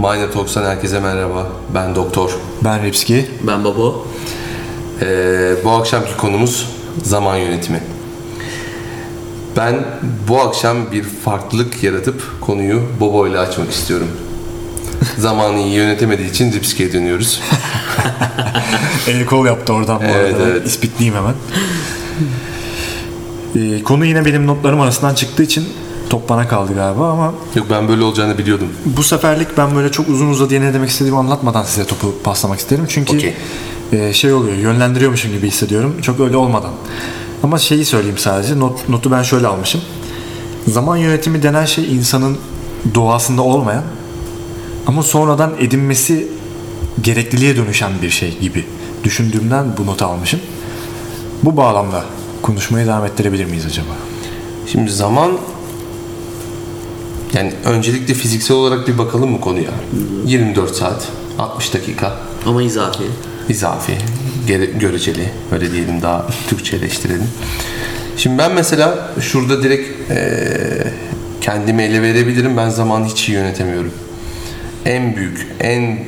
Miner Talks'tan herkese merhaba. Ben Doktor. Ben Ripski. Ben Babo. Ee, bu akşamki konumuz zaman yönetimi. Ben bu akşam bir farklılık yaratıp konuyu Bobo ile açmak istiyorum. Zamanı iyi yönetemediği için Ripski'ye dönüyoruz. El kol yaptı oradan bu Evet, arada. evet. İspitleyeyim hemen. Ee, konu yine benim notlarım arasından çıktığı için top bana kaldı galiba ama Yok ben böyle olacağını biliyordum. bu seferlik ben böyle çok uzun uzadıya ne demek istediğimi anlatmadan size topu paslamak isterim. Çünkü Okey. e, şey oluyor yönlendiriyormuşum gibi hissediyorum. Çok öyle olmadan. Ama şeyi söyleyeyim sadece. Not, notu ben şöyle almışım. Zaman yönetimi denen şey insanın doğasında olmayan ama sonradan edinmesi gerekliliğe dönüşen bir şey gibi düşündüğümden bu notu almışım. Bu bağlamda konuşmayı devam ettirebilir miyiz acaba? Şimdi zaman yani öncelikle fiziksel olarak bir bakalım mı konuya? 24 saat, 60 dakika, Ama izafi. izafi, gere- göreceli öyle diyelim daha Türkçeleştirelim. Şimdi ben mesela şurada direkt eee kendimi ele verebilirim. Ben zamanı hiç iyi yönetemiyorum. En büyük, en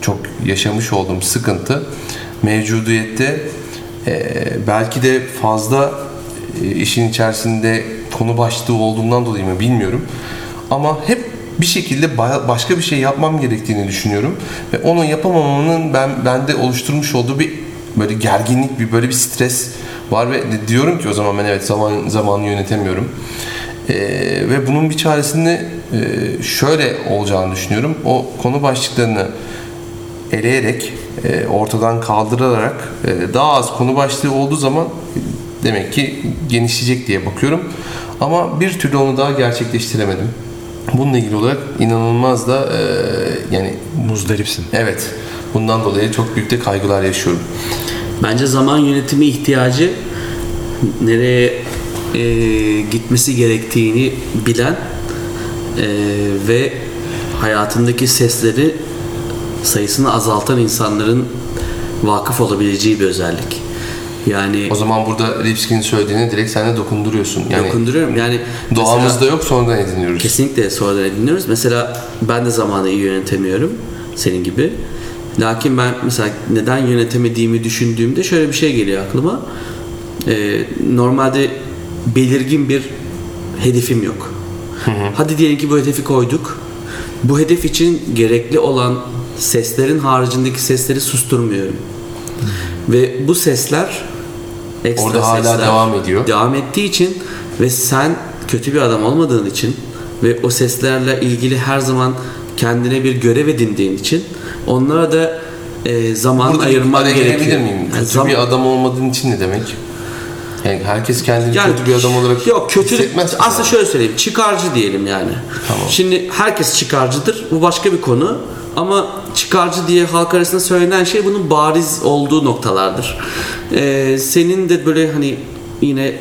çok yaşamış olduğum sıkıntı mevcudiyette eee, belki de fazla e, işin içerisinde konu başlığı olduğundan dolayı mı bilmiyorum. Ama hep bir şekilde ba- başka bir şey yapmam gerektiğini düşünüyorum ve onu yapamamanın ben bende oluşturmuş olduğu bir böyle gerginlik, bir böyle bir stres var ve diyorum ki o zaman ben evet zaman zamanı yönetemiyorum. Ee, ve bunun bir çaresini e, şöyle olacağını düşünüyorum. O konu başlıklarını eleyerek, e, ortadan kaldırarak e, daha az konu başlığı olduğu zaman e, demek ki genişleyecek diye bakıyorum. Ama bir türlü onu daha gerçekleştiremedim. Bununla ilgili olarak inanılmaz da e, yani Muzdaripsin. evet bundan dolayı çok büyük de kaygılar yaşıyorum. Bence zaman yönetimi ihtiyacı nereye e, gitmesi gerektiğini bilen e, ve hayatındaki sesleri sayısını azaltan insanların vakıf olabileceği bir özellik. Yani O zaman burada Lipski'nin söylediğini direkt sen de dokunduruyorsun. Yani dokunduruyorum. Yani mesela- doğamızda yok sonradan ediniyoruz. Kesinlikle sonradan ediniyoruz. Mesela ben de zamanı iyi yönetemiyorum senin gibi. Lakin ben mesela neden yönetemediğimi düşündüğümde şöyle bir şey geliyor aklıma. Ee, normalde belirgin bir hedefim yok. Hadi diyelim ki bu hedefi koyduk. Bu hedef için gerekli olan seslerin haricindeki sesleri susturmuyorum. Ve bu sesler ekstra Orada hala sesler devam ediyor. Devam ettiği için ve sen kötü bir adam olmadığın için ve o seslerle ilgili her zaman kendine bir görev edindiğin için onlara da e, zaman Burada ayırman gerekiyor. miyim? Yani Kötü zam- bir adam olmadığın için ne demek? Yani herkes kendini Yani kötü bir adam olarak yok kötü hissetmez aslında zaten. şöyle söyleyeyim çıkarcı diyelim yani. Tamam. Şimdi herkes çıkarcıdır. Bu başka bir konu. Ama çıkarcı diye halk arasında söylenen şey bunun bariz olduğu noktalardır. Ee, senin de böyle hani yine e,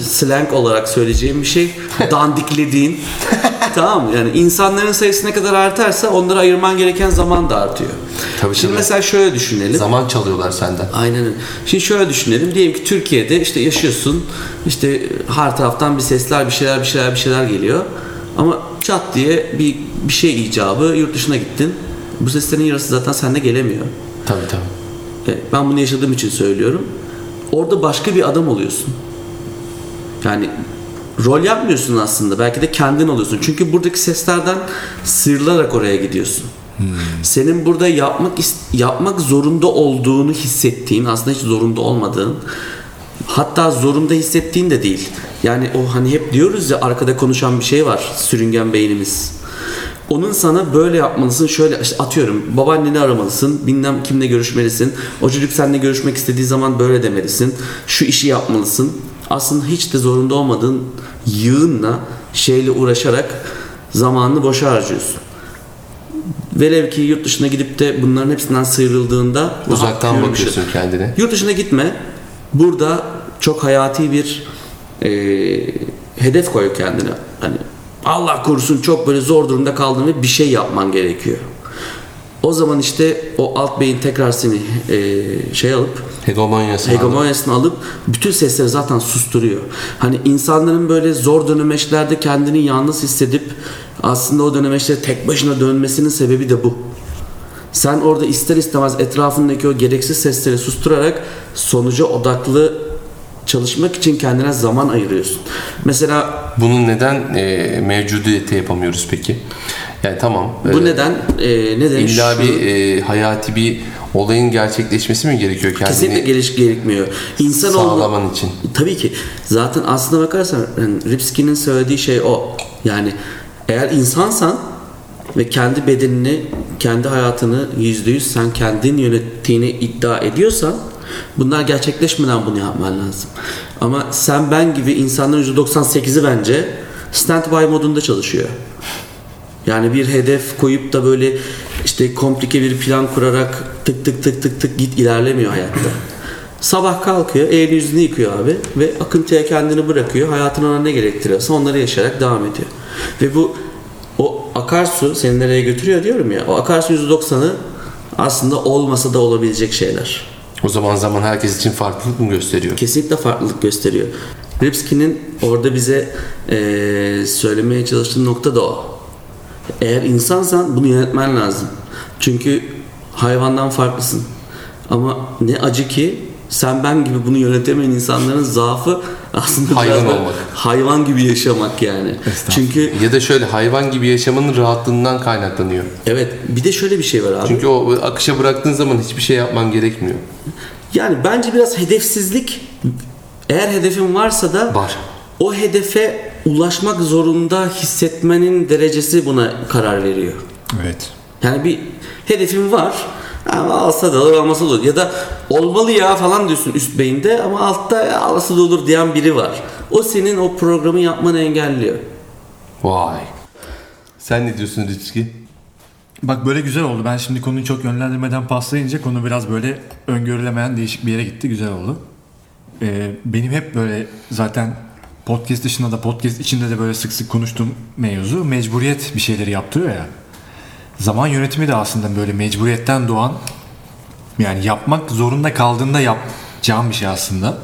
slang olarak söyleyeceğim bir şey dandiklediğin tamam? Yani insanların sayısı ne kadar artarsa onlara ayırman gereken zaman da artıyor. Tabii, Şimdi tabii. mesela şöyle düşünelim. Zaman çalıyorlar senden. Aynen. Şimdi şöyle düşünelim. Diyelim ki Türkiye'de işte yaşıyorsun. İşte her taraftan bir sesler, bir şeyler, bir şeyler, bir şeyler geliyor. Ama çat diye bir bir şey icabı yurt dışına gittin. Bu seslerin yarısı zaten sende gelemiyor. Tabii tabii. E, Ben bunu yaşadığım için söylüyorum. Orada başka bir adam oluyorsun. Yani rol yapmıyorsun aslında. Belki de kendin oluyorsun. Çünkü buradaki seslerden sıyrılarak oraya gidiyorsun. Senin burada yapmak yapmak zorunda olduğunu hissettiğin, aslında hiç zorunda olmadığın, hatta zorunda hissettiğin de değil. Yani o hani hep diyoruz ya arkada konuşan bir şey var, sürüngen beynimiz. Onun sana böyle yapmalısın, şöyle işte atıyorum babaanneni aramalısın, bilmem kimle görüşmelisin. O çocuk seninle görüşmek istediği zaman böyle demelisin. Şu işi yapmalısın. Aslında hiç de zorunda olmadığın yığınla şeyle uğraşarak zamanını boşa harcıyorsun. Velev ki yurt dışına gidip de bunların hepsinden sıyrıldığında Uzaktan bakıyorsun kendine. Yurt dışına gitme. Burada çok hayati bir e, hedef koy kendine. Hani Allah korusun çok böyle zor durumda kaldın ve bir şey yapman gerekiyor. O zaman işte o alt beyin tekrar seni e, şey alıp Hegemonyası. hegemonyasını alıp bütün sesleri zaten susturuyor. Hani insanların böyle zor dönemeçlerde kendini yalnız hissedip aslında o dönemeçlere tek başına dönmesinin sebebi de bu. Sen orada ister istemez etrafındaki o gereksiz sesleri susturarak sonuca odaklı çalışmak için kendine zaman ayırıyorsun. Mesela Bunu neden e, mevcudiyete yapamıyoruz peki? Yani tamam. bu e, neden e, neden İlla şu- bir e, hayati bir olayın gerçekleşmesi mi gerekiyor kendini kesinlikle geliş gerekmiyor. İnsan olma- sağlaman için? Tabii ki. Zaten aslına bakarsan yani Ripsky'nin söylediği şey o. Yani eğer insansan ve kendi bedenini, kendi hayatını yüzde yüz sen kendin yönettiğini iddia ediyorsan bunlar gerçekleşmeden bunu yapman lazım. Ama sen ben gibi insanların %98'i bence stand-by modunda çalışıyor. Yani bir hedef koyup da böyle işte komplike bir plan kurarak tık tık tık tık tık git ilerlemiyor hayatta. Sabah kalkıyor, elini yüzünü yıkıyor abi ve akıntıya kendini bırakıyor. Hayatın ona ne gerektiriyorsa onları yaşayarak devam ediyor. Ve bu o akarsu seni nereye götürüyor diyorum ya. O akarsu %90'ı aslında olmasa da olabilecek şeyler. O zaman zaman herkes için farklılık mı gösteriyor? Kesinlikle farklılık gösteriyor. Ripsky'nin orada bize eee, söylemeye çalıştığı nokta da o. Eğer insansan bunu yönetmen lazım. Çünkü hayvandan farklısın. Ama ne acı ki sen ben gibi bunu yönetemeyen insanların zaafı aslında Hayvan biraz da olmak. Hayvan gibi yaşamak yani. Çünkü Ya da şöyle hayvan gibi yaşamanın rahatlığından kaynaklanıyor. evet bir de şöyle bir şey var abi. Çünkü o akışa bıraktığın zaman hiçbir şey yapman gerekmiyor. Yani bence biraz hedefsizlik eğer hedefin varsa da Var. o hedefe ulaşmak zorunda hissetmenin derecesi buna karar veriyor. Evet. Yani bir hedefin var ama alsa da olur almasa da olur. Ya da olmalı ya falan diyorsun üst beyinde ama altta alsa da olur diyen biri var. O senin o programı yapmanı engelliyor. Vay. Sen ne diyorsun Ritski? Bak böyle güzel oldu. Ben şimdi konuyu çok yönlendirmeden paslayınca konu biraz böyle öngörülemeyen değişik bir yere gitti. Güzel oldu. Ee, benim hep böyle zaten podcast dışında da podcast içinde de böyle sık sık konuştuğum mevzu mecburiyet bir şeyleri yaptırıyor ya. Zaman yönetimi de aslında böyle mecburiyetten doğan yani yapmak zorunda kaldığında yapacağım bir şey aslında.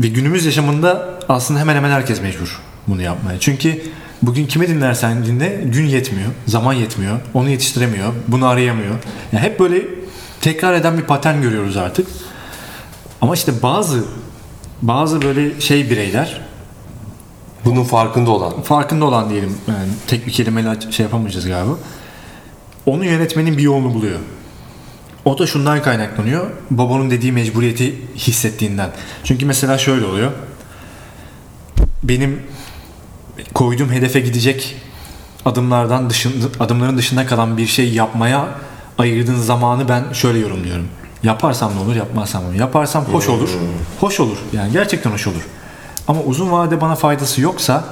Ve günümüz yaşamında aslında hemen hemen herkes mecbur bunu yapmaya. Çünkü bugün kimi dinlersen dinle gün yetmiyor, zaman yetmiyor, onu yetiştiremiyor, bunu arayamıyor. Yani hep böyle tekrar eden bir patern görüyoruz artık. Ama işte bazı bazı böyle şey bireyler Bunun farkında olan. farkında olan diyelim yani tek bir kelimeyle şey yapamayacağız galiba. Onu yönetmenin bir yolunu buluyor. O da şundan kaynaklanıyor. Babanın dediği mecburiyeti hissettiğinden. Çünkü mesela şöyle oluyor. Benim koyduğum hedefe gidecek adımlardan dışında, adımların dışında kalan bir şey yapmaya ayırdığın zamanı ben şöyle yorumluyorum. Yaparsam ne olur, yapmazsam ne olur. Yaparsam hoş olur. Hoş olur. Yani gerçekten hoş olur. Ama uzun vadede bana faydası yoksa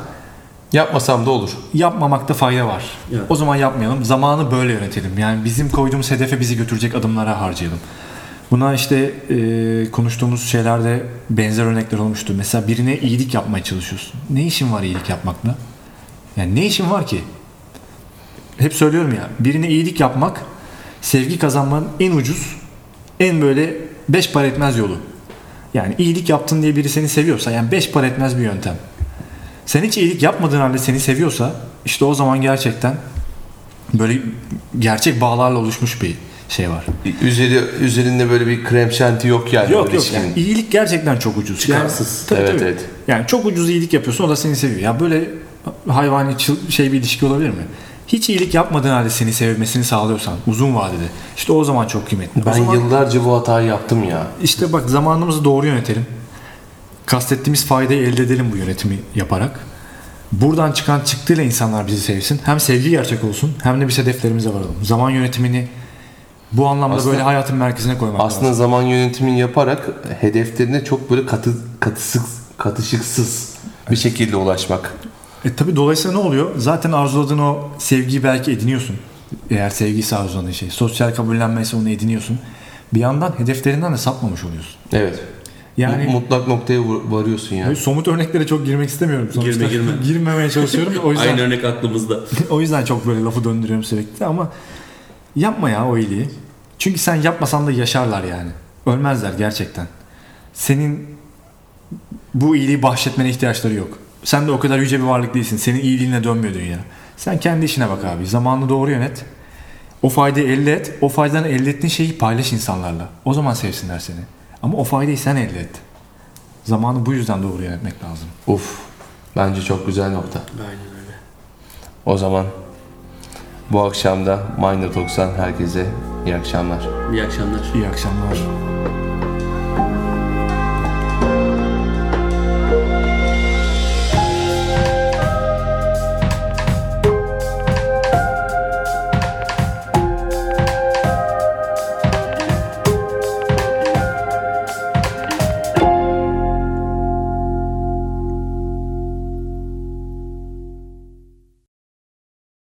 Yapmasam da olur. yapmamakta fayda var. Evet. O zaman yapmayalım. Zamanı böyle yönetelim. Yani bizim koyduğumuz hedefe bizi götürecek adımlara harcayalım. Buna işte e, konuştuğumuz şeylerde benzer örnekler olmuştu. Mesela birine iyilik yapmaya çalışıyorsun. Ne işin var iyilik yapmakla? Yani ne işin var ki? Hep söylüyorum ya. Birine iyilik yapmak sevgi kazanmanın en ucuz, en böyle beş para etmez yolu. Yani iyilik yaptın diye biri seni seviyorsa yani beş para etmez bir yöntem. Sen hiç iyilik yapmadığın halde seni seviyorsa işte o zaman gerçekten böyle gerçek bağlarla oluşmuş bir şey var. Üzeri, üzerinde böyle bir krem şanti yok yani. Yok yok yani iyilik gerçekten çok ucuz. Çıkarsız. Yani, tabii, Evet, tabii. evet. Yani çok ucuz iyilik yapıyorsun o da seni seviyor. Ya böyle hayvani çıl- şey bir ilişki olabilir mi? Hiç iyilik yapmadığın halde seni sevmesini sağlıyorsan uzun vadede işte o zaman çok kıymetli. O Ben zaman- yıllarca bu hatayı yaptım ya. İşte bak zamanımızı doğru yönetelim. Kastettiğimiz faydayı elde edelim bu yönetimi yaparak. Buradan çıkan çıktığıyla insanlar bizi sevsin. Hem sevgi gerçek olsun hem de biz hedeflerimize varalım. Zaman yönetimini bu anlamda Aslında- böyle hayatın merkezine koymak Aslında lazım. zaman yönetimini yaparak hedeflerine çok böyle katı katısız katışıksız bir şekilde ulaşmak. E tabi dolayısıyla ne oluyor? Zaten arzuladığın o sevgiyi belki ediniyorsun. Eğer sevgisi arzuladığın şey. Sosyal kabullenmeyse onu ediniyorsun. Bir yandan hedeflerinden de sapmamış oluyorsun. Evet. Yani mutlak noktaya varıyorsun ya. Böyle somut örneklere çok girmek istemiyorum. Sonuçta Girme, girme. Girmemeye çalışıyorum. O yüzden Aynı örnek aklımızda. o yüzden çok böyle lafı döndürüyorum sürekli ama Yapma ya o iyiliği. Çünkü sen yapmasan da yaşarlar yani. Ölmezler gerçekten. Senin bu iyiliği bahşetmene ihtiyaçları yok. Sen de o kadar yüce bir varlık değilsin. Senin iyiliğine dönmüyor dünya. Sen kendi işine bak abi. Zamanını doğru yönet. O faydayı elde et. O faydanı elde ettiğin şeyi paylaş insanlarla. O zaman sevsinler seni. Ama o faydayı sen elde et. Zamanı bu yüzden doğru yönetmek lazım. Uf. Bence çok güzel nokta. Aynen öyle. O zaman bu akşam da Minor Talks'tan herkese iyi akşamlar. İyi akşamlar. İyi akşamlar.